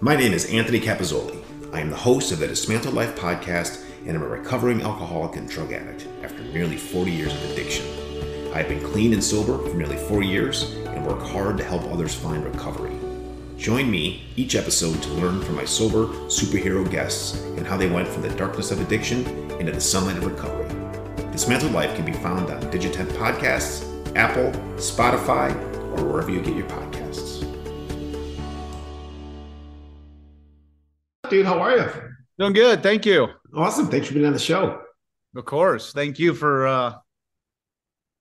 My name is Anthony Capizzoli. I am the host of the Dismantled Life podcast, and I'm a recovering alcoholic and drug addict after nearly 40 years of addiction. I have been clean and sober for nearly four years and work hard to help others find recovery. Join me each episode to learn from my sober superhero guests and how they went from the darkness of addiction into the sunlight of recovery. Dismantled Life can be found on Digitent Podcasts, Apple, Spotify, or wherever you get your podcasts. Dude, how are you? Doing good. Thank you. Awesome. Thanks for being on the show. Of course. Thank you for uh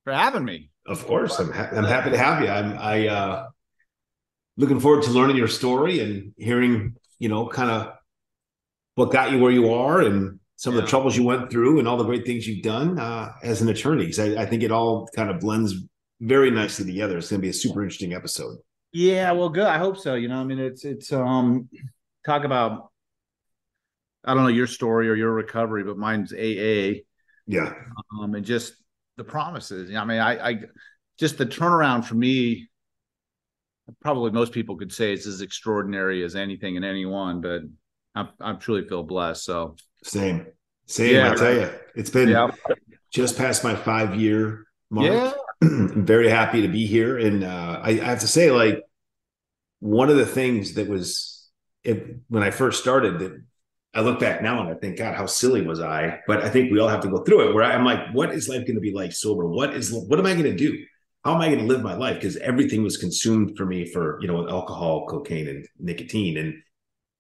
for having me. Of course. I'm ha- I'm happy to have you. I'm I uh looking forward to learning your story and hearing, you know, kind of what got you where you are and some yeah. of the troubles you went through and all the great things you've done uh, as an attorney. Because I, I, think it all kind of blends very nicely together. It's going to be a super interesting episode. Yeah, well, good. I hope so. You know, I mean, it's it's um talk about I don't know your story or your recovery, but mine's AA. Yeah. Um, and just the promises. I mean, I, I just the turnaround for me. Probably most people could say it's as extraordinary as anything and anyone, but I, I truly feel blessed. So same, same. Yeah, I tell you, it's been yeah. just past my five year mark. Yeah. I'm very happy to be here, and uh, I, I have to say, like one of the things that was it, when I first started that I look back now and I think, God, how silly was I? But I think we all have to go through it where I'm like, what is life going to be like sober? What is, what am I going to do? How am I going to live my life? Because everything was consumed for me for, you know, alcohol, cocaine, and nicotine. And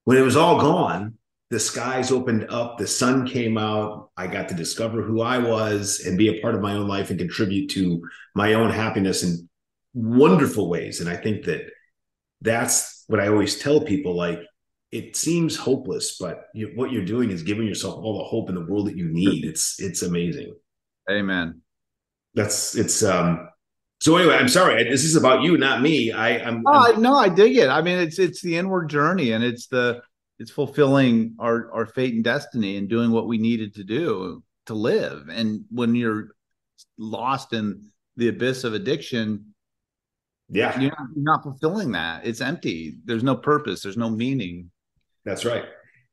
when it was all gone, the skies opened up, the sun came out. I got to discover who I was and be a part of my own life and contribute to my own happiness in wonderful ways. And I think that that's what I always tell people like, it seems hopeless, but you, what you're doing is giving yourself all the hope in the world that you need. It's it's amazing. Amen. That's it's um. So anyway, I'm sorry. This is about you, not me. I I'm, oh, I'm no, I dig it. I mean, it's it's the inward journey, and it's the it's fulfilling our our fate and destiny, and doing what we needed to do to live. And when you're lost in the abyss of addiction, yeah, you're not, you're not fulfilling that. It's empty. There's no purpose. There's no meaning. That's right.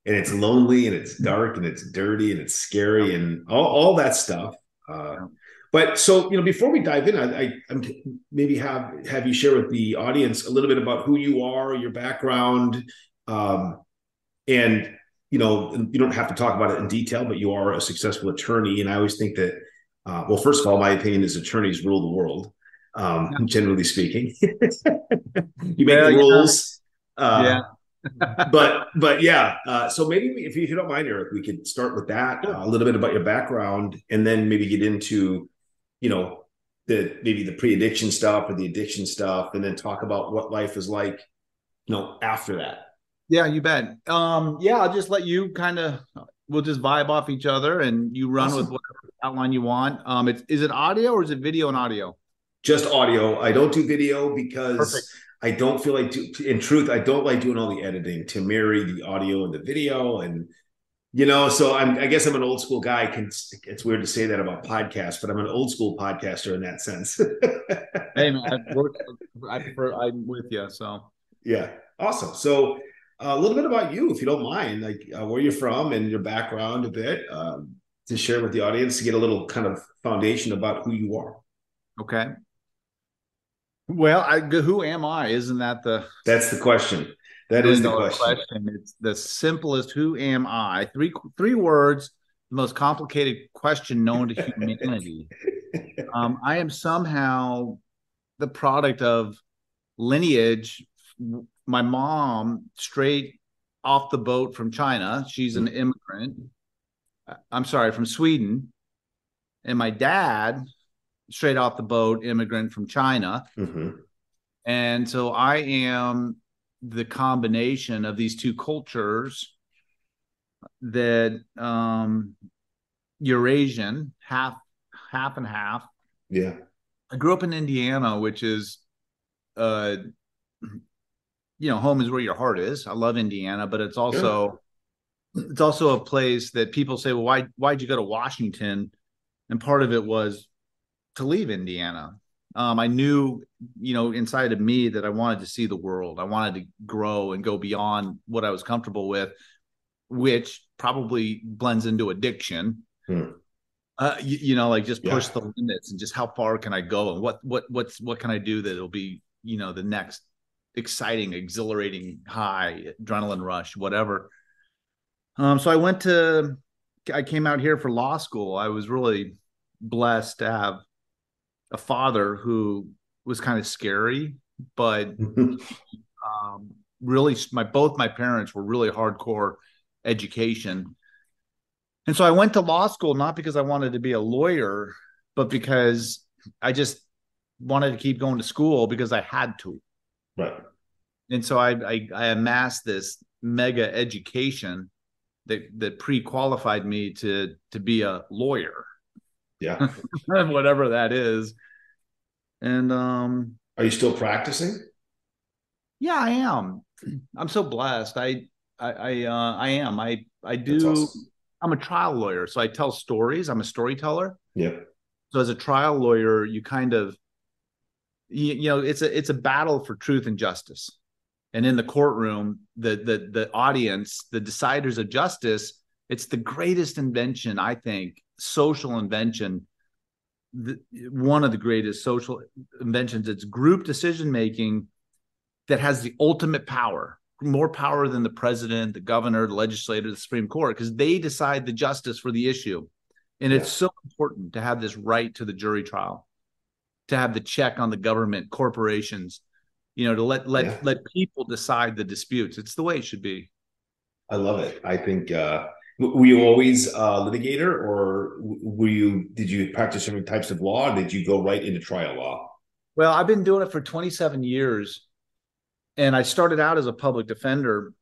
And it's lonely and it's dark and it's dirty and it's scary and all, all that stuff. Uh, but so you know, before we dive in, I, I I'm maybe have have you share with the audience a little bit about who you are, your background, um, and you know, you don't have to talk about it in detail, but you are a successful attorney, and I always think that. Uh, well, first of all, my opinion is attorneys rule the world, um, yeah. generally speaking. you make yeah, the rules. Yeah. Uh, yeah but but yeah, uh, so maybe if you, if you, don't mind, Eric, we could start with that uh, a little bit about your background, and then maybe get into, you know, the maybe the pre-addiction stuff or the addiction stuff, and then talk about what life is like, you know, after that. Yeah, you bet. Um, yeah, I'll just let you kind of we'll just vibe off each other, and you run awesome. with whatever outline you want. Um, it's is it audio or is it video and audio? Just audio. I don't do video because. Perfect I don't feel like, do, in truth, I don't like doing all the editing to marry the audio and the video, and you know. So I'm, I guess I'm an old school guy. Can it's weird to say that about podcasts, but I'm an old school podcaster in that sense. hey man, I, work, I prefer. I'm with you. So yeah, awesome. So uh, a little bit about you, if you don't mind, like uh, where you're from and your background a bit, um, to share with the audience to get a little kind of foundation about who you are. Okay. Well, I, who am I? Isn't that the? That's the question. That is the question. question. It's the simplest. Who am I? Three three words. The most complicated question known to humanity. um, I am somehow the product of lineage. My mom, straight off the boat from China. She's an immigrant. I'm sorry, from Sweden. And my dad, straight off the boat immigrant from China. Mm-hmm. And so I am the combination of these two cultures that um Eurasian, half half and half. Yeah. I grew up in Indiana, which is uh you know, home is where your heart is. I love Indiana, but it's also yeah. it's also a place that people say, well, why why'd you go to Washington? And part of it was to leave Indiana. Um, I knew, you know, inside of me that I wanted to see the world. I wanted to grow and go beyond what I was comfortable with, which probably blends into addiction. Hmm. Uh, you, you, know, like just push yeah. the limits and just how far can I go and what what what's what can I do that it'll be, you know, the next exciting, exhilarating high, adrenaline rush, whatever. Um, so I went to I came out here for law school. I was really blessed to have a father who was kind of scary, but um, really, my both my parents were really hardcore education, and so I went to law school not because I wanted to be a lawyer, but because I just wanted to keep going to school because I had to. Right. And so I, I, I amassed this mega education that that pre-qualified me to to be a lawyer. Yeah. Whatever that is. And um are you still practicing? Yeah, I am. I'm so blessed. I I I uh I am. I I do awesome. I'm a trial lawyer, so I tell stories. I'm a storyteller. Yeah. So as a trial lawyer, you kind of you, you know, it's a it's a battle for truth and justice and in the courtroom the the the audience the deciders of justice it's the greatest invention i think social invention the, one of the greatest social inventions. It's group decision making that has the ultimate power more power than the president the governor the legislator the supreme court because they decide the justice for the issue. And it's so important to have this right to the jury trial to have the check on the government corporations you know to let let yeah. let people decide the disputes. It's the way it should be. I love it. I think uh were you always a litigator or were you did you practice different types of law did you go right into trial law well i've been doing it for 27 years and i started out as a public defender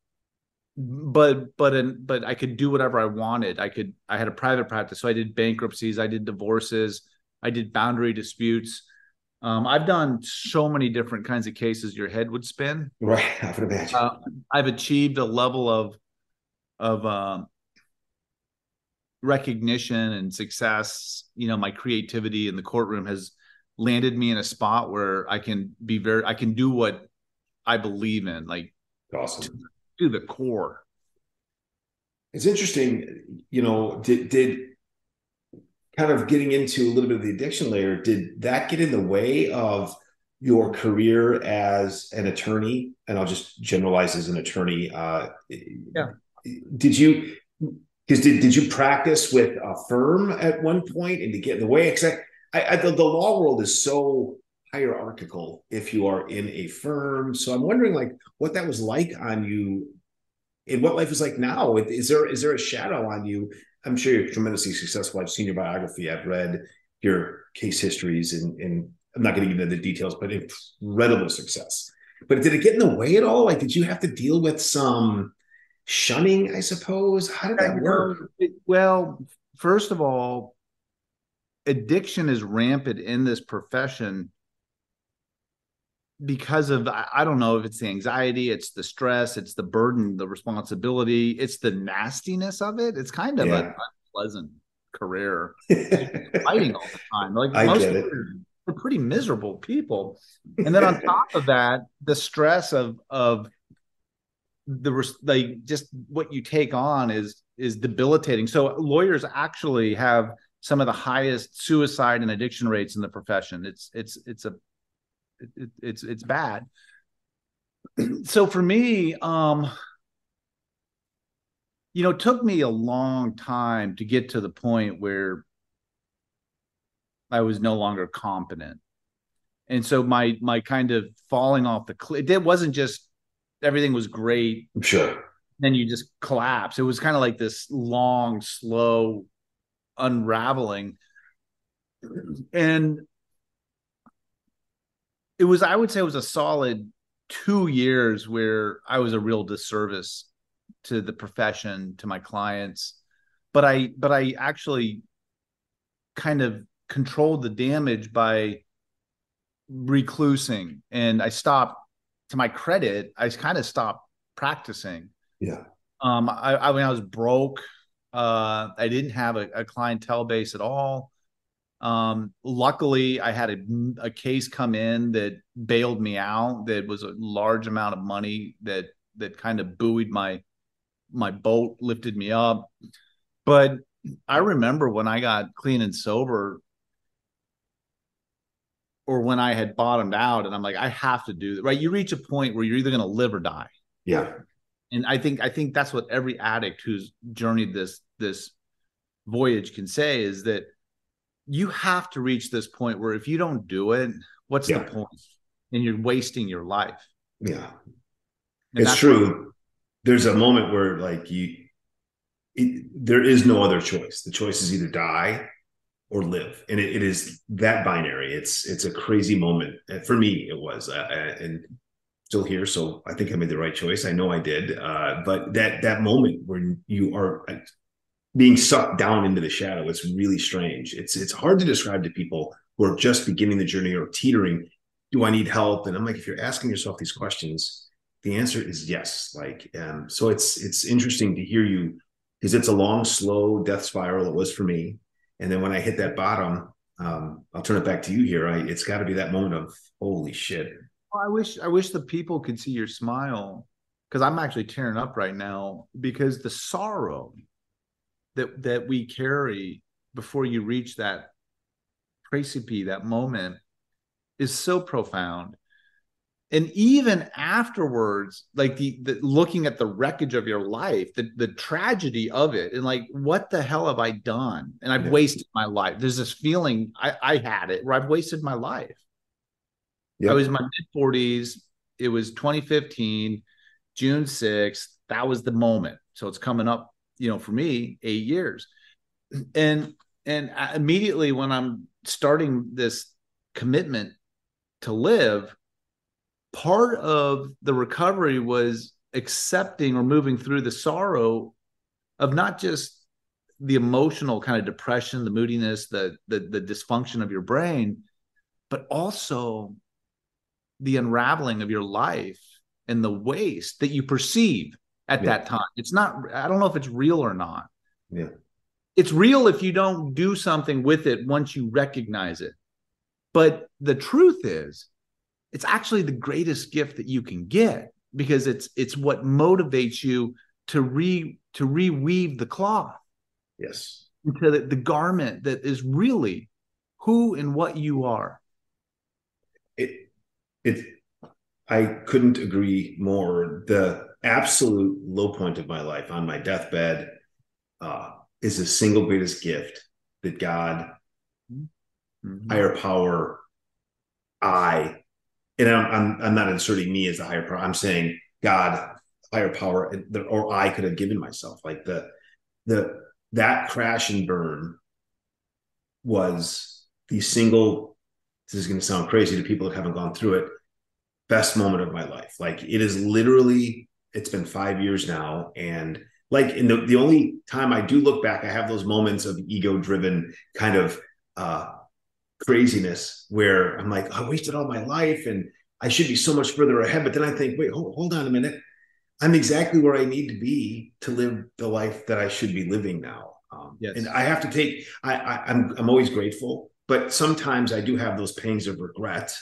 but but in, but i could do whatever i wanted i could i had a private practice so i did bankruptcies i did divorces i did boundary disputes um, I've done so many different kinds of cases your head would spin. Right, I would imagine. Uh, I've achieved a level of of uh, recognition and success. You know, my creativity in the courtroom has landed me in a spot where I can be very, I can do what I believe in, like awesome to, to the core. It's interesting, you know. Did did kind of getting into a little bit of the addiction layer, did that get in the way of your career as an attorney? And I'll just generalize as an attorney. Uh, yeah. Did you? Because did, did you practice with a firm at one point and to get in the way? Because I, I, the, the law world is so hierarchical if you are in a firm. So I'm wondering like what that was like on you and what life is like now. Is there is there a shadow on you I'm sure you're tremendously successful. I've seen your biography. I've read your case histories, and, and I'm not going to into the details, but incredible success. But did it get in the way at all? Like, did you have to deal with some shunning? I suppose. How did that work? Well, first of all, addiction is rampant in this profession because of I don't know if it's the anxiety, it's the stress, it's the burden, the responsibility, it's the nastiness of it. It's kind of yeah. an unpleasant career, fighting all the time. Like I most. We're pretty miserable people, and then on top of that, the stress of of the like just what you take on is is debilitating. So lawyers actually have some of the highest suicide and addiction rates in the profession. It's it's it's a it, it's it's bad. So for me, um, you know, it took me a long time to get to the point where I was no longer competent. And so my my kind of falling off the cliff, it wasn't just everything was great. Sure. Then you just collapse. It was kind of like this long, slow unraveling. And it was i would say it was a solid two years where i was a real disservice to the profession to my clients but i but i actually kind of controlled the damage by reclusing and i stopped to my credit i kind of stopped practicing yeah um i i mean i was broke uh i didn't have a, a clientele base at all Um, luckily, I had a, a case come in that bailed me out. That was a large amount of money that that kind of buoyed my my boat, lifted me up. But I remember when I got clean and sober, or when I had bottomed out, and I'm like, I have to do that. Right? You reach a point where you're either going to live or die. Yeah. And I think I think that's what every addict who's journeyed this this voyage can say is that you have to reach this point where if you don't do it, what's yeah. the point? And you're wasting your life. Yeah. And it's true. What, There's a moment where like you it, there is no other choice. The choice is either die or live, and it, it is that binary. It's it's a crazy moment for me. It was, uh, uh, and still here. So I think I made the right choice. I know I did. Uh, but that that moment where you are being sucked down into the shadow. It's really strange. It's it's hard to describe to people who are just beginning the journey or teetering. Do I need help? And I'm like, if you're asking yourself these questions, the answer is yes. Like, um, so it's it's interesting to hear you because it's a long, slow death spiral. It was for me, and then when I hit that bottom, um, I'll turn it back to you here. I, it's got to be that moment of holy shit. Well, I wish I wish the people could see your smile because I'm actually tearing up right now because the sorrow that that we carry before you reach that precipice, that moment, is so profound. And even afterwards, like the, the looking at the wreckage of your life, the the tragedy of it, and like, what the hell have I done? And I've yeah. wasted my life. There's this feeling I, I had it where I've wasted my life. Yep. I was in my mid 40s. It was 2015, June 6th. That was the moment. So it's coming up you know, for me, eight years. And and immediately when I'm starting this commitment to live, part of the recovery was accepting or moving through the sorrow of not just the emotional kind of depression, the moodiness, the the, the dysfunction of your brain, but also the unraveling of your life and the waste that you perceive at yeah. that time. It's not, I don't know if it's real or not. Yeah. It's real if you don't do something with it once you recognize it. But the truth is, it's actually the greatest gift that you can get because it's it's what motivates you to re to reweave the cloth. Yes. Into the, the garment that is really who and what you are. It it I couldn't agree more. The absolute low point of my life on my deathbed uh, is the single greatest gift that God, mm-hmm. higher power, I, and I'm, I'm, I'm not inserting me as the higher power. I'm saying God, higher power, or I could have given myself like the the that crash and burn was the single. This is going to sound crazy to people that haven't gone through it. Best moment of my life. Like it is literally it's been five years now and like in the, the only time i do look back i have those moments of ego driven kind of uh craziness where i'm like i wasted all my life and i should be so much further ahead but then i think wait hold, hold on a minute i'm exactly where i need to be to live the life that i should be living now um, yes. and i have to take I, I i'm i'm always grateful but sometimes i do have those pangs of regret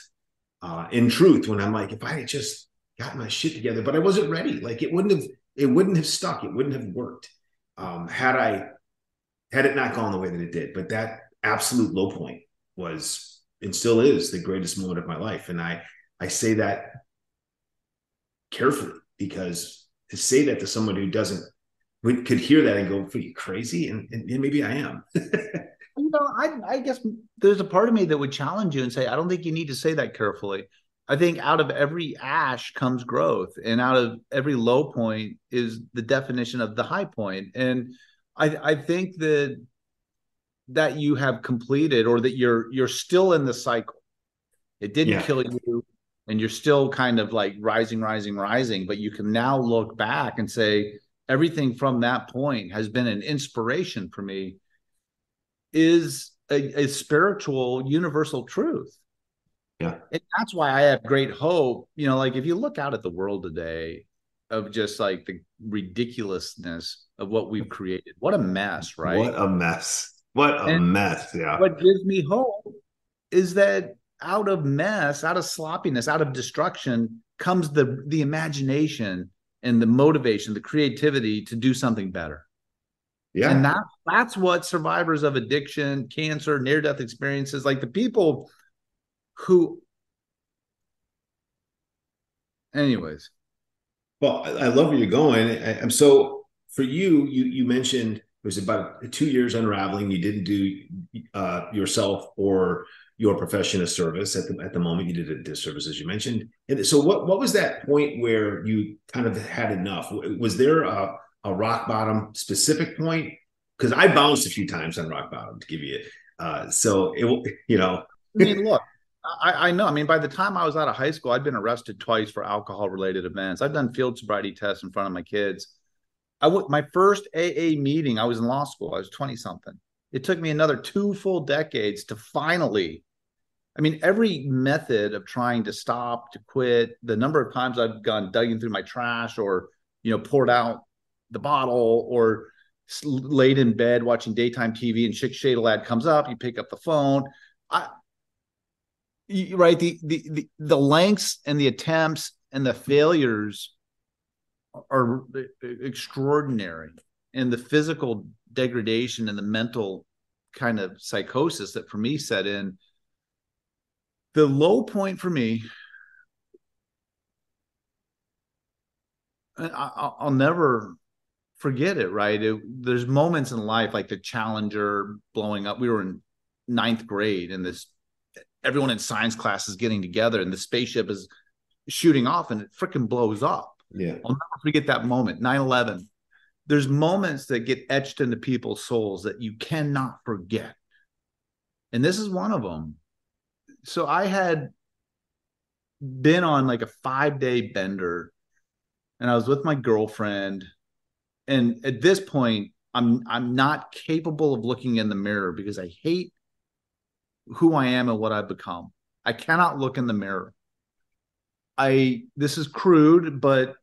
uh in truth when i'm like if i had just got my shit together, but I wasn't ready. Like it wouldn't have, it wouldn't have stuck. It wouldn't have worked um, had I had it not gone the way that it did. But that absolute low point was and still is the greatest moment of my life, and I I say that carefully because to say that to someone who doesn't could hear that and go, "Are you crazy?" And, and, and maybe I am. you know, I, I guess there's a part of me that would challenge you and say, I don't think you need to say that carefully. I think out of every ash comes growth, and out of every low point is the definition of the high point. And I, I think that that you have completed, or that you're you're still in the cycle. It didn't yeah. kill you, and you're still kind of like rising, rising, rising. But you can now look back and say everything from that point has been an inspiration for me. Is a, a spiritual universal truth yeah. And that's why I have great hope. You know, like if you look out at the world today of just like the ridiculousness of what we've created, what a mess, right? What a mess. What a and mess. Yeah. What gives me hope is that out of mess, out of sloppiness, out of destruction comes the the imagination and the motivation, the creativity to do something better. Yeah. And that that's what survivors of addiction, cancer, near death experiences, like the people who anyways. Well, I love where you're going. I, am so for you, you you mentioned it was about two years unraveling. You didn't do uh, yourself or your profession a service at the at the moment. You did a disservice, as you mentioned. And so, what what was that point where you kind of had enough? Was there a, a rock bottom specific point? Because I bounced a few times on rock bottom to give you. Uh, so it will, you know. I mean, look, I, I, know. I mean, by the time I was out of high school, I'd been arrested twice for alcohol related events. I've done field sobriety tests in front of my kids. I went my first AA meeting. I was in law school. I was twenty something. It took me another two full decades to finally I mean, every method of trying to stop, to quit, the number of times I've gone digging through my trash or, you know, poured out the bottle or laid in bed watching daytime TV and Schick Shadel ad comes up, you pick up the phone. I, right. The, the, the, the lengths and the attempts and the failures are extraordinary. And the physical degradation and the mental kind of psychosis that for me set in the low point for me I, will never forget it right? It, there's moments in life like the challenger blowing up. We were in ninth grade and this everyone in science class is getting together and the spaceship is shooting off and it freaking blows up yeah i'll never forget that moment 9-11 there's moments that get etched into people's souls that you cannot forget and this is one of them so I had been on like a five day bender and I was with my girlfriend. And at this point, I'm I'm not capable of looking in the mirror because I hate who I am and what I've become. I cannot look in the mirror. I this is crude, but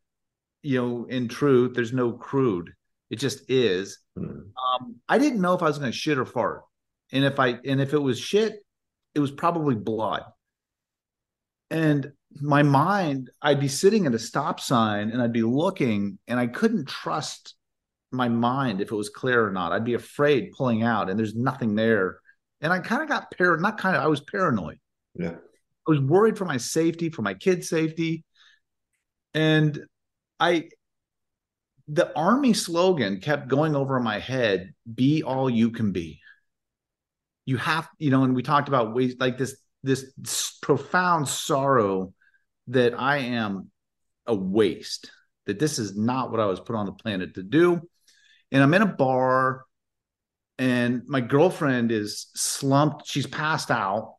you know, in truth, there's no crude. It just is. Mm-hmm. Um, I didn't know if I was going to shit or fart, and if I and if it was shit, it was probably blood. And my mind, I'd be sitting at a stop sign and I'd be looking and I couldn't trust my mind if it was clear or not. I'd be afraid pulling out and there's nothing there. And I kind of got paranoid, not kind of, I was paranoid. Yeah. I was worried for my safety, for my kids' safety. And I, the army slogan kept going over my head be all you can be. You have you know and we talked about ways like this this profound sorrow that i am a waste that this is not what i was put on the planet to do. And i'm in a bar and my girlfriend is slumped. She's passed out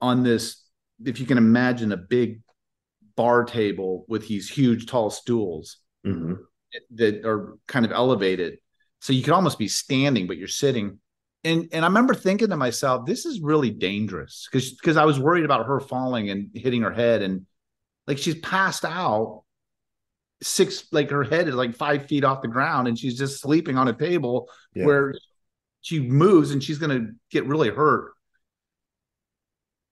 on this if you can imagine a big bar table with these huge tall stools mm-hmm. that are kind of elevated so you could almost be standing but you're sitting and and I remember thinking to myself, this is really dangerous because because I was worried about her falling and hitting her head, and like she's passed out, six like her head is like five feet off the ground, and she's just sleeping on a table yeah. where she moves and she's gonna get really hurt.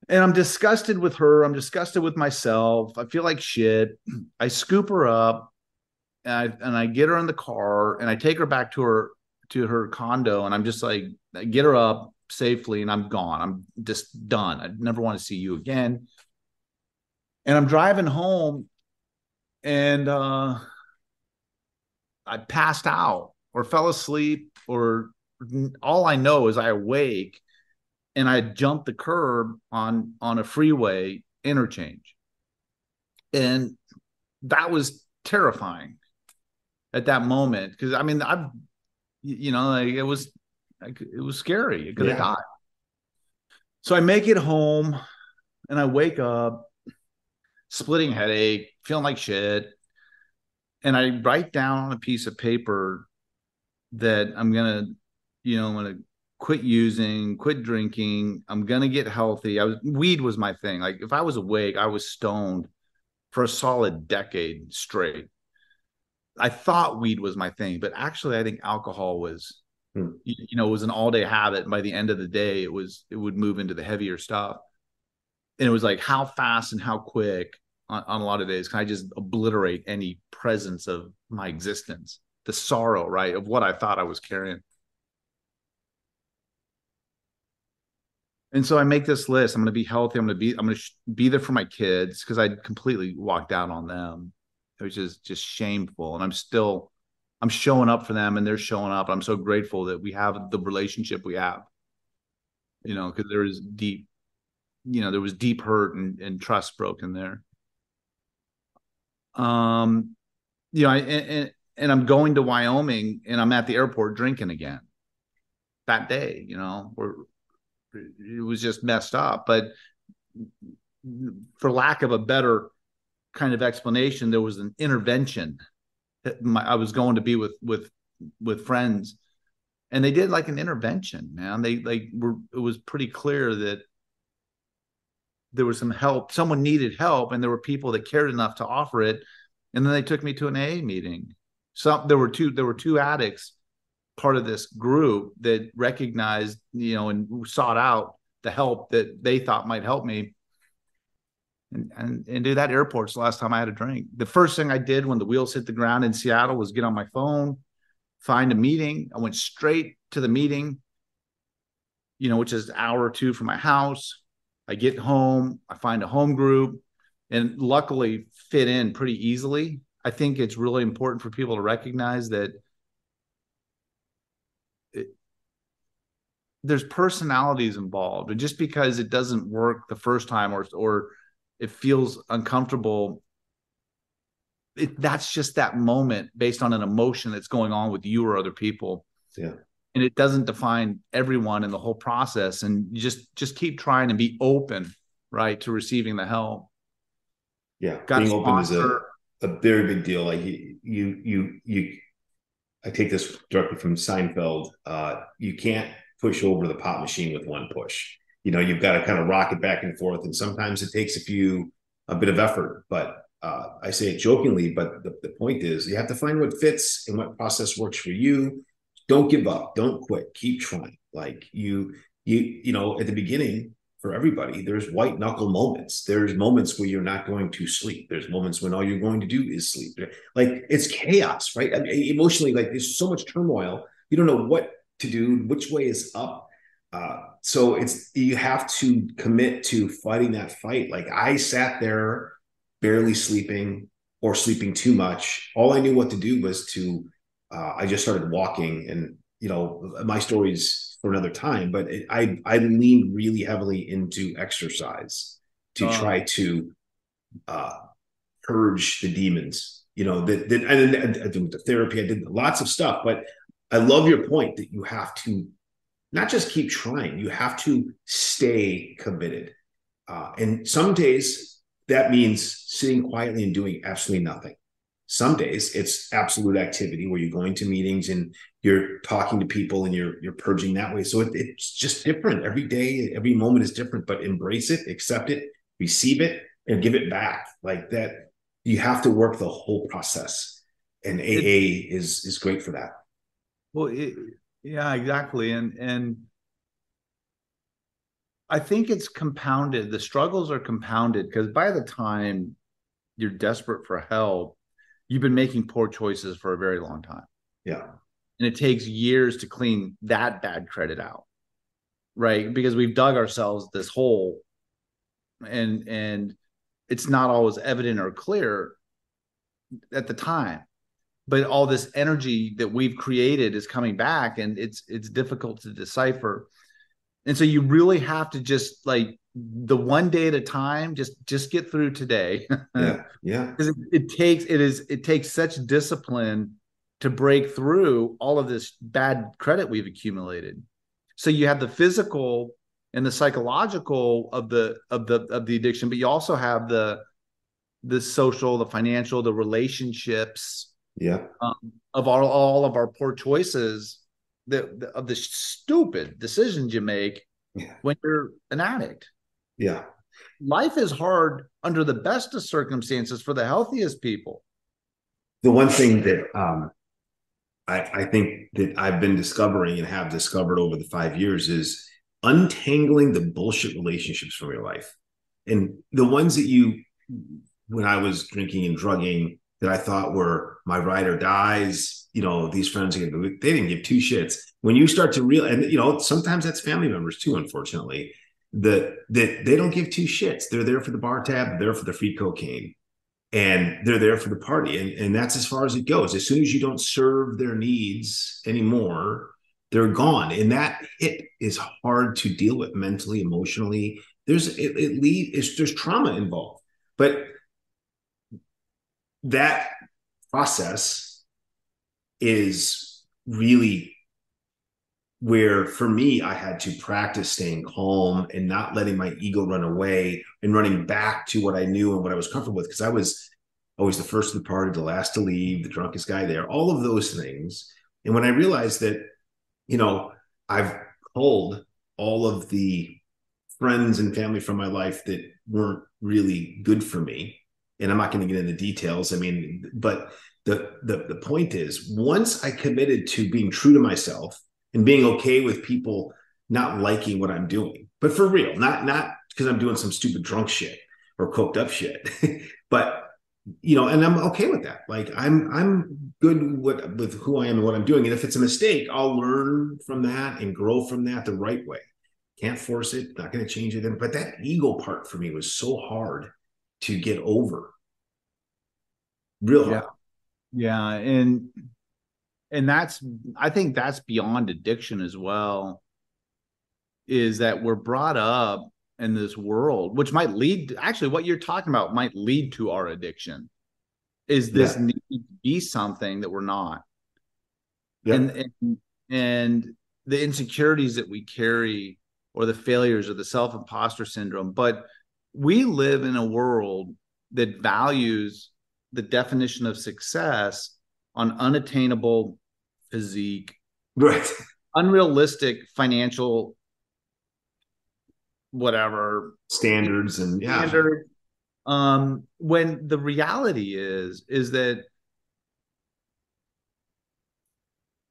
And I'm disgusted with her. I'm disgusted with myself. I feel like shit. I scoop her up and I and I get her in the car and I take her back to her to her condo and I'm just like, get her up safely and I'm gone. I'm just done. I never want to see you again. And I'm driving home and uh I passed out or fell asleep or all I know is I awake and I jumped the curb on on a freeway interchange. And that was terrifying at that moment because I mean I've you know, like it was like, it was scary. It could have yeah. died. So I make it home and I wake up splitting headache, feeling like shit. And I write down on a piece of paper that I'm gonna, you know, I'm gonna quit using, quit drinking. I'm gonna get healthy. I was weed was my thing. Like if I was awake, I was stoned for a solid decade straight. I thought weed was my thing, but actually, I think alcohol was Hmm. You, you, know, it was an all day habit. And by the end of the day, it was it would move into the heavier stuff. And it was like how fast and how quick on, on a lot of days can I just obliterate any presence of my existence, the sorrow, right, of what I thought I was carrying. And so I make this list. I'm going to be healthy. I'm going to be I'm going to be there for my kids because I completely walked out on them. It was just shameful, and I'm still I'm showing up for them, and they're showing up. I'm so grateful that we have the relationship we have. You know, because there is deep, you know, there was deep hurt and, and trust broken there. Um, you know, I, and, and I'm going to Wyoming, and I'm at the airport drinking again that day. You know, we're it was just messed up. But for lack of a better kind of explanation, there was an intervention. My, I was going to be with with with friends, and they did like an intervention. Man, they like were. It was pretty clear that there was some help. Someone needed help, and there were people that cared enough to offer it. And then they took me to an AA meeting. Some there were two there were two addicts part of this group that recognized, you know, and sought out the help that they thought might help me. And, and, and do that airport's the last time I had a drink. The first thing I did when the wheels hit the ground in Seattle was get on my phone, find a meeting. I went straight to the meeting, you know, which is an hour or two from my house. I get home, I find a home group, and luckily fit in pretty easily. I think it's really important for people to recognize that there's personalities involved and just because it doesn't work the first time or or it feels uncomfortable it, that's just that moment based on an emotion that's going on with you or other people. Yeah. And it doesn't define everyone in the whole process and you just just keep trying to be open right to receiving the help. Yeah Got being open is a, a very big deal. Like you you you you i take this directly from seinfeld uh you can't push over the pop machine with one push. You know, you've got to kind of rock it back and forth, and sometimes it takes a few a bit of effort. But uh, I say it jokingly, but the, the point is you have to find what fits and what process works for you. Don't give up. Don't quit. Keep trying. Like you, you, you know, at the beginning for everybody, there's white knuckle moments. There's moments where you're not going to sleep. There's moments when all you're going to do is sleep. Like it's chaos, right? I mean, emotionally, like there's so much turmoil. You don't know what to do, which way is up. Uh, so it's you have to commit to fighting that fight. Like I sat there barely sleeping or sleeping too much. All I knew what to do was to uh, I just started walking, and you know my stories for another time. But it, I I leaned really heavily into exercise to oh. try to uh, purge the demons. You know that that and I did the therapy. I did lots of stuff, but I love your point that you have to not just keep trying, you have to stay committed. Uh, and some days that means sitting quietly and doing absolutely nothing. Some days it's absolute activity where you're going to meetings and you're talking to people and you're you're purging that way. So it, it's just different every day. Every moment is different, but embrace it, accept it, receive it, and give it back. Like that, you have to work the whole process, and AA is is great for that. Well, it, yeah, exactly, and and I think it's compounded. The struggles are compounded because by the time you're desperate for help, you've been making poor choices for a very long time. Yeah, and it takes years to clean that bad credit out, right? Because we've dug ourselves this hole, and and it's not always evident or clear at the time but all this energy that we've created is coming back and it's it's difficult to decipher. And so you really have to just like the one day at a time just just get through today. Yeah yeah. Because it, it, takes it is it takes such discipline to break through all of this bad credit we've accumulated. So you have the physical and the psychological of the of the of the addiction but you also have the the social the financial the relationships yeah um, of all, all of our poor choices the, the, of the stupid decisions you make yeah. when you're an addict yeah life is hard under the best of circumstances for the healthiest people the one thing that um I, I think that I've been discovering and have discovered over the five years is untangling the bullshit relationships from your life. And the ones that you, when I was drinking and drugging, that I thought were my ride or dies, you know, these friends, they didn't give two shits. When you start to real, and you know, sometimes that's family members too, unfortunately, that that they don't give two shits. They're there for the bar tab, they're there for the free cocaine and they're there for the party and, and that's as far as it goes as soon as you don't serve their needs anymore they're gone and that hit is hard to deal with mentally emotionally there's it, it lead there's trauma involved but that process is really where for me i had to practice staying calm and not letting my ego run away and running back to what i knew and what i was comfortable with. Because i was always the first to the party the last to leave the drunkest guy there all of those things. And when i realized that you know i've pulled all of the friends and family from my life that weren't really good for me and i'm not going to get into details i mean but the, the the point is once i committed to being true to myself and being okay with people not liking what I'm doing, but for real, not not because I'm doing some stupid drunk shit or coked up shit, but you know, and I'm okay with that. Like I'm I'm good with with who I am and what I'm doing, and if it's a mistake, I'll learn from that and grow from that the right way. Can't force it, not going to change it. But that ego part for me was so hard to get over. Real hard. Yeah, yeah, and and that's i think that's beyond addiction as well is that we're brought up in this world which might lead actually what you're talking about might lead to our addiction is this yeah. need to be something that we're not yeah. and, and and the insecurities that we carry or the failures or the self-imposter syndrome but we live in a world that values the definition of success on unattainable physique, right? Unrealistic financial, whatever standards and yeah. Um, when the reality is, is that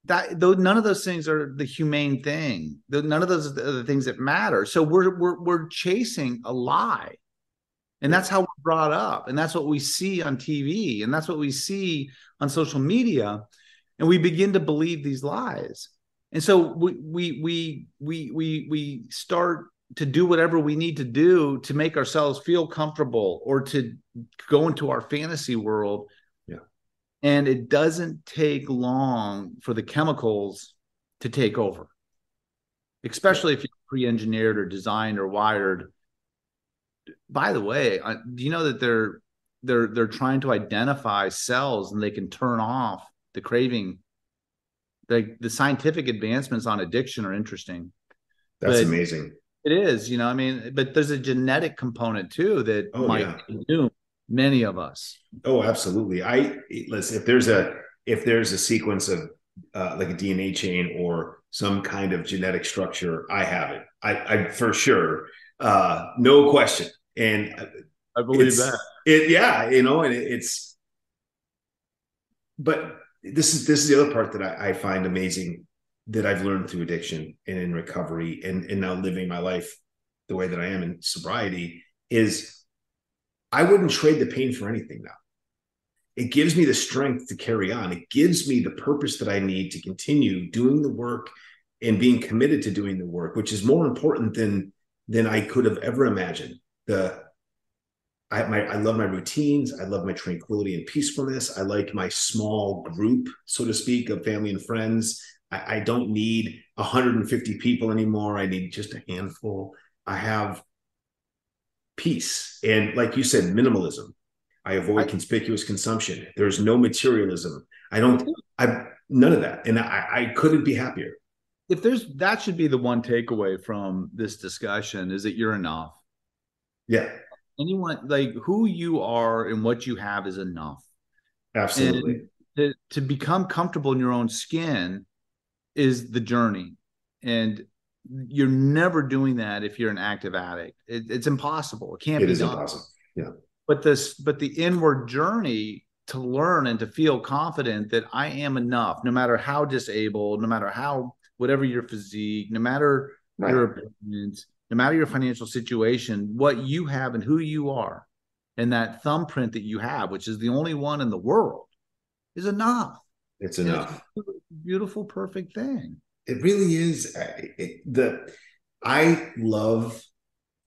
that though none of those things are the humane thing. None of those are the things that matter. So we're we're we're chasing a lie. And that's how we're brought up. And that's what we see on tv and that's what we see on social media. And we begin to believe these lies. And so we we we we we, we start to do whatever we need to do to make ourselves feel comfortable or to go into our fantasy world and it doesn't take long for the chemicals to take over especially if you're pre-engineered or designed or wired. By the way do you know that they're they're they're trying to identify cells and they can turn off the craving? The the scientific advancements on addiction are interesting. That's but amazing. it is you know i mean but there's a genetic component too that oh, might yeah. Consume many of us. Oh absolutely. I listen if there's a if there's a sequence of uh, like a dna chain or some kind of genetic structure i have it. I, I for sure uh no question. And i believe that. it yeah you know and it, it's but this is this is the other part that I, I, find amazing that I've learned through addiction and in recovery and and now living my life the way that I am in sobriety is I wouldn't trade the pain for anything now. It gives me the strength to carry on. It gives me the purpose that I need to continue doing the work and being committed to doing the work, which is more important than than I could have ever imagined. The I, my, I love my routines. I love my tranquility and peacefulness. I like my small group, so to speak, of family and friends. I, I don't need 150 people anymore. I need just a handful. I have peace. And like you said, minimalism. I avoid I, conspicuous consumption. There's no materialism. I don't, I, none of that. And I, I couldn't be happier. If there's, that should be the one takeaway from this discussion is that you're enough. Yeah anyone like who you are and what you have is enough. Absolutely. To, to become comfortable in your own skin is the journey. And you're never doing that if you're an active addict. It, it's impossible. It can't it be done. impossible. Yeah. But this, but the inward journey to learn and to feel confident that I am enough, no matter how disabled, no matter how whatever your physique, no matter right. your opinions, no matter your financial situation, what you have and who you are, and that thumbprint that you have, which is the only one in the world, is enough. It's enough. It's beautiful, perfect thing. It really is. Uh, it, the I love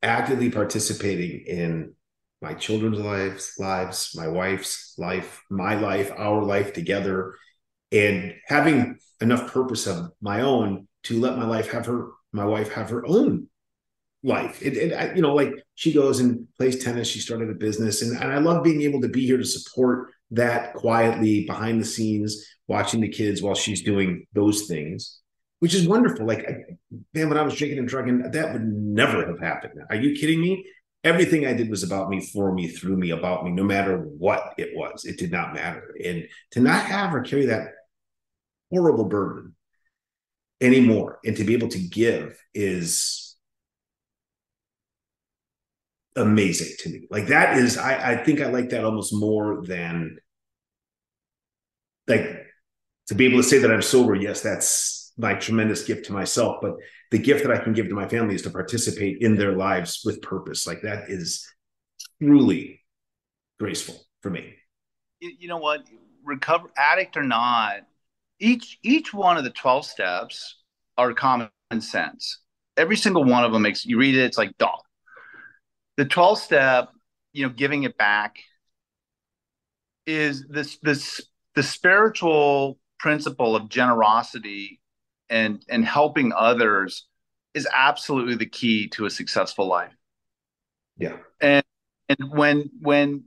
actively participating in my children's lives, lives, my wife's life, my life, our life together, and having enough purpose of my own to let my life have her, my wife have her own life. It, it you know, like she goes and plays tennis. She started a business, and, and I love being able to be here to support that quietly behind the scenes, watching the kids while she's doing those things, which is wonderful. Like, man, when I was drinking and drugging, that would never have happened. Are you kidding me? Everything I did was about me, for me, through me, about me, no matter what it was. It did not matter. And to not have or carry that horrible burden anymore and to be able to give is amazing to me. Like that is, I, I think I like that almost more than like to be able to say that I'm sober. Yes, that's my tremendous gift to myself, but the gift that I can give to my family is to participate in their lives with purpose. Like that is truly graceful for me. You know what? Recover addict or not, each each one of the 12 steps are common sense. Every single one of them makes you read it, it's like dog. The 12 step, you know, giving it back is this this the spiritual principle of generosity and and helping others is absolutely the key to a successful life. Yeah. And and when when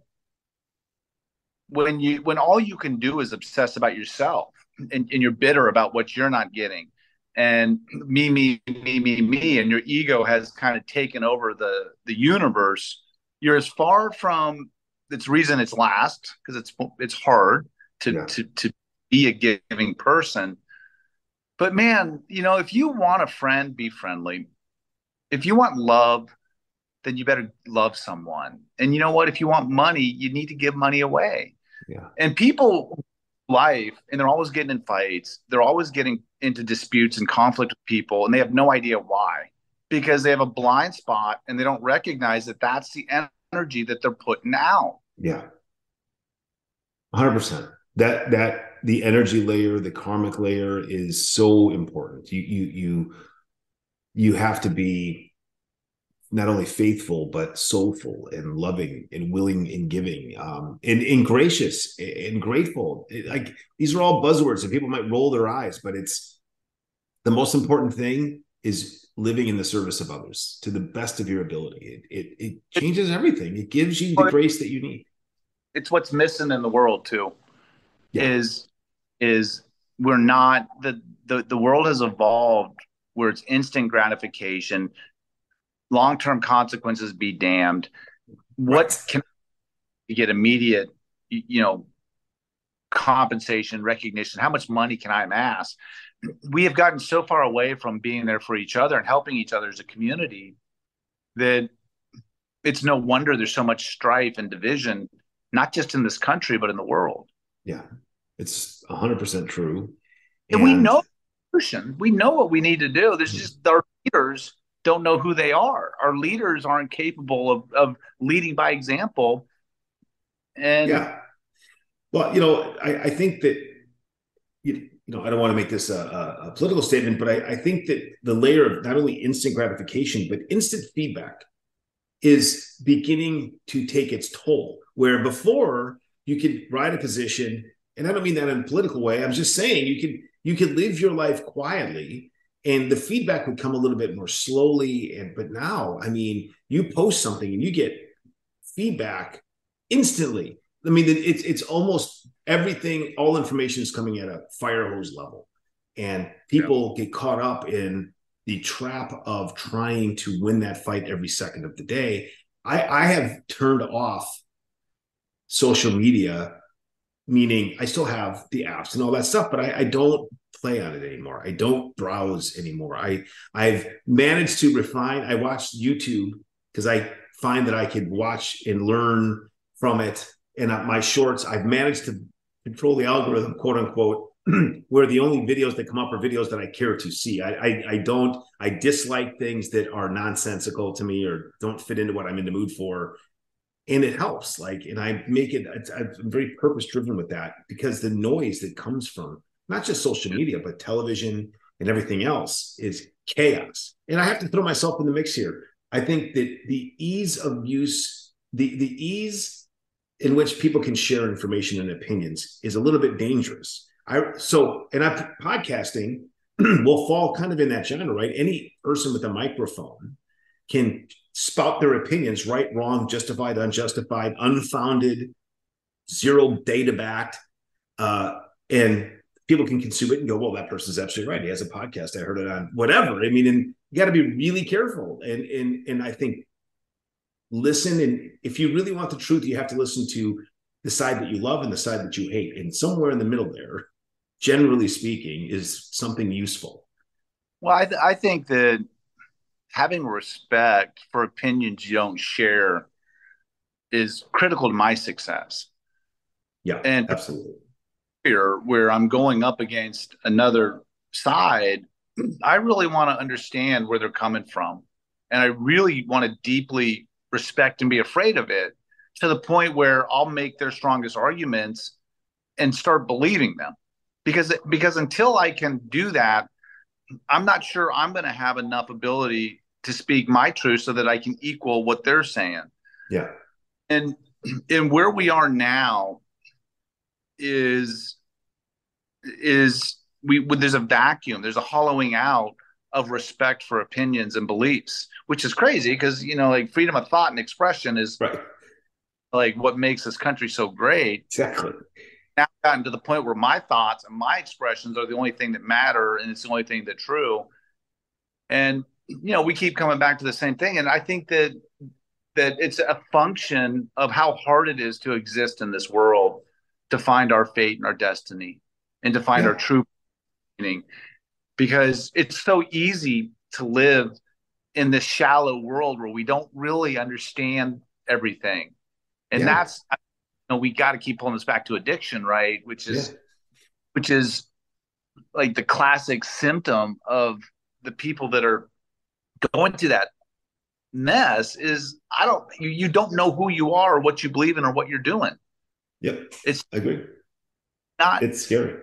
when you when all you can do is obsess about yourself and, and you're bitter about what you're not getting and me me me me me and your ego has kind of taken over the the universe you're as far from its reason it's last because it's it's hard to yeah. to to be a giving person but man you know if you want a friend be friendly. If you want love then you better love someone. And you know what? If you want money you need to give money away. Yeah. And people life and they're always getting in fights. They're always getting into disputes and conflict with people and they have no idea why. Because they have a blind spot and they don't recognize that that's the energy that they're putting out. Yeah. 100% that that the energy layer the karmic layer is so important. You you you you have to be not only faithful but soulful and loving and willing and giving um, and, and gracious and grateful. Like these are all buzzwords and people might roll their eyes but it's the most important thing is living in the service of others to the best of your ability. It it, it changes everything. It gives you the grace that you need. it's what's missing in the world too yeah. is is we're not the, the the world has evolved where it's instant gratification. Long-term consequences be damned. What can you get immediate you know compensation recognition? How much money can i amass? We have gotten so far away from being there for each other and helping each other as a community that it's no wonder there's so much strife and division not just in this country but in the world. Yeah it's 100% true and, and we know solution. we know what we need to do there's mm-hmm. just our leaders don't know who they are. Our leaders aren't capable of, of leading by example. And yeah, well, you know, I, I think that you, you know, I don't want to make this a, a political statement, but I, I think that the layer of not only instant gratification but instant feedback is beginning to take its toll. Where before you could ride a position, and I don't mean that in a political way. I'm just saying you could you could live your life quietly and the feedback would come a little bit more slowly and but now i mean you post something and you get feedback instantly i mean it's it's almost everything all information is coming at a fire hose level and people yeah. get caught up in the trap of trying to win that fight every second of the day i i have turned off social media meaning i still have the apps and all that stuff but i, I don't play on it anymore. I don't browse anymore. I I've managed to refine. I watch YouTube because I find that I could watch and learn from it and my shorts, I've managed to control the algorithm, quote unquote, where the only videos that come up are videos that I care to see. I, I, I don't I dislike things that are nonsensical to me or don't fit into what I'm in the mood for, and it helps. Like, and I make it. I'm very purpose driven with that because the noise that comes from not just social media but television and everything else is chaos. And I have to throw myself in the mix here. I think that the ease of use, the the ease in which people can share information and opinions is a little bit dangerous. I so and I podcasting will fall kind of in that genre, right? Any person with a microphone can spout their opinions, right, wrong, justified, unjustified, unfounded, zero data backed, uh, and people can consume it and go, "Well, that person's absolutely right. He has a podcast. I heard it on whatever." I mean, and you got to be really careful, and and and I think listen and if you really want the truth you have to listen to the side that you love and the side that you hate and somewhere in the middle there generally speaking is something useful well i, th- I think that having respect for opinions you don't share is critical to my success. Yeah and absolutely. here where i'm going up against another side i really want to understand where they're coming from. And i really want to deeply respect and be afraid of it to the point where I'll make their strongest arguments and start believing them. Because because until I can do that, I'm not sure I'm going to have enough ability to speak my truth so that I can equal what they're saying. Yeah. And and where we are now is is we there's a vacuum, there's a hollowing out of respect for opinions and beliefs, which is crazy because you know, like freedom of thought and expression is right. like what makes this country so great. Exactly. Now I've gotten to the point where my thoughts and my expressions are the only thing that matter, and it's the only thing that's true. And you know, we keep coming back to the same thing, and I think that that it's a function of how hard it is to exist in this world, to find our fate and our destiny, and to find yeah. our true meaning because it's so easy to live in this shallow world where we don't really understand everything. And yeah. that's you know, we got to keep pulling this back to addiction, right? Which is yeah. which is like the classic symptom of the people that are going to that mess is I don't you, you don't know who you are or what you believe in or what you're doing. Yep. It's I agree. Not it's scary.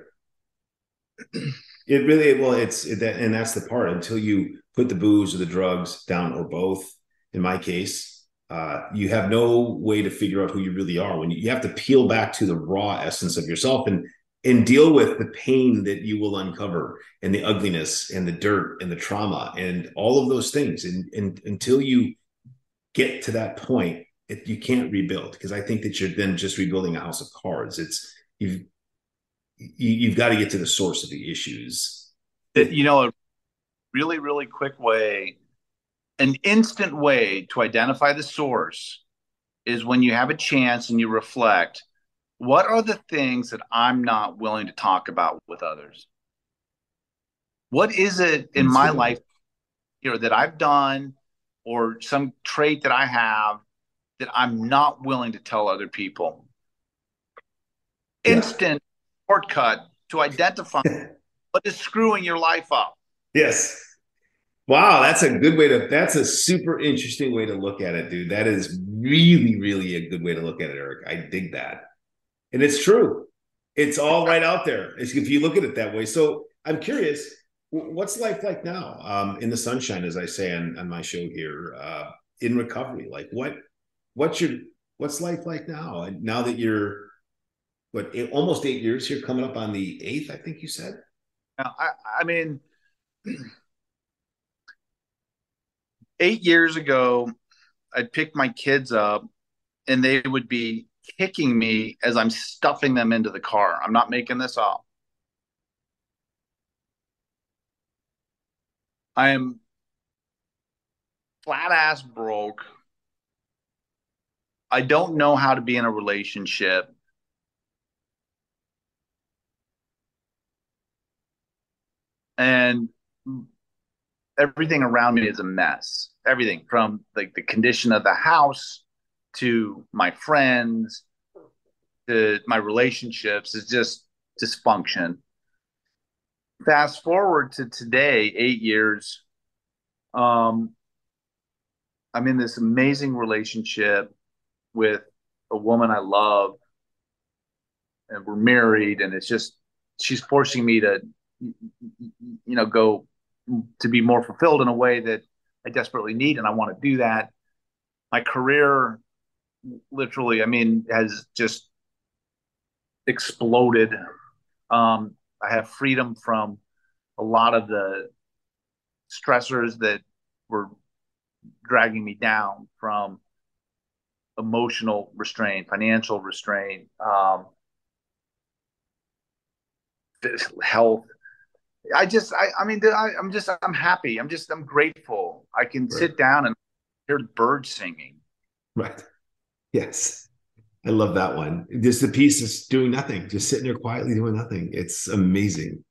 It really well, it's that, and that's the part. Until you put the booze or the drugs down, or both, in my case, uh, you have no way to figure out who you really are. When you, you have to peel back to the raw essence of yourself and and deal with the pain that you will uncover and the ugliness and the dirt and the trauma and all of those things. And, and until you get to that point, it, you can't rebuild because I think that you're then just rebuilding a house of cards. It's you've you, have got to get to the source of the issues. It, you know, a really, really quick way, an instant way to identify the source is when you have a chance and you reflect what are the things that I'm not willing to talk about with others? What is it in my life you know that I've done or some trait that I have that I'm not willing to tell other people? Yeah. Instant shortcut to identify what is screwing your life up. Yes. Wow, that's a good way to that's a super interesting way to look at it, dude. That is really, really a good way to look at it, Eric. I dig that. And it's true. It's all right out there if you look at it that way. So I'm curious, what's life like now um, in the sunshine, as I say on, on my show here, uh, in recovery? Like what what's your what's life like now? And now that you're what eight, almost eight years here, coming up on the eighth, I think you said. I, I mean, eight years ago, I'd pick my kids up, and they would be kicking me as I'm stuffing them into the car. I'm not making this up. I am flat ass broke. I don't know how to be in a relationship. and everything around me is a mess. Everything from like the condition of the house to my friends to my relationships is just dysfunction. Fast forward to today, eight years. Um, I'm in this amazing relationship with a woman I love, and we're married, and it's just she's forcing me to, you know, go to be more fulfilled in a way that I desperately need, and I want to do that. My career, literally, I mean, has just exploded. Um, I have freedom from a lot of the stressors that were dragging me down from emotional restraint, financial restraint, um, health. I just, I, I mean, I, am just, I'm happy. I'm just, I'm grateful. I can right. sit down and hear birds singing. Right. Yes. I love that one. Just the peace is doing nothing, just sitting there quietly doing nothing. It's amazing.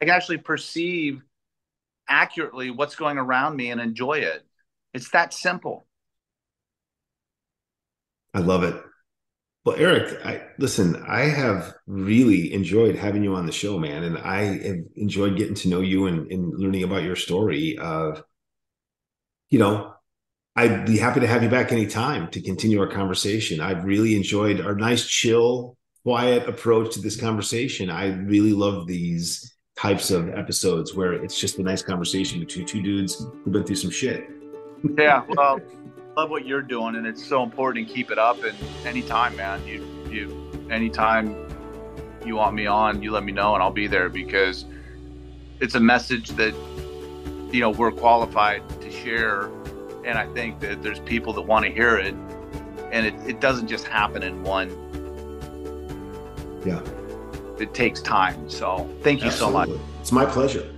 I can actually perceive accurately what's going around me and enjoy it. It's that simple. I love it. Well, Eric, I listen, I have really enjoyed having you on the show, man. And I have enjoyed getting to know you and, and learning about your story of, you know, I'd be happy to have you back anytime to continue our conversation. I've really enjoyed our nice, chill, quiet approach to this conversation. I really love these types of episodes where it's just a nice conversation between two dudes who've been through some shit. yeah, well, love what you're doing, and it's so important to keep it up. And anytime, man, you you anytime you want me on, you let me know, and I'll be there because it's a message that you know we're qualified to share, and I think that there's people that want to hear it, and it, it doesn't just happen in one. Yeah. It takes time. So thank you Absolutely. so much. It's my pleasure.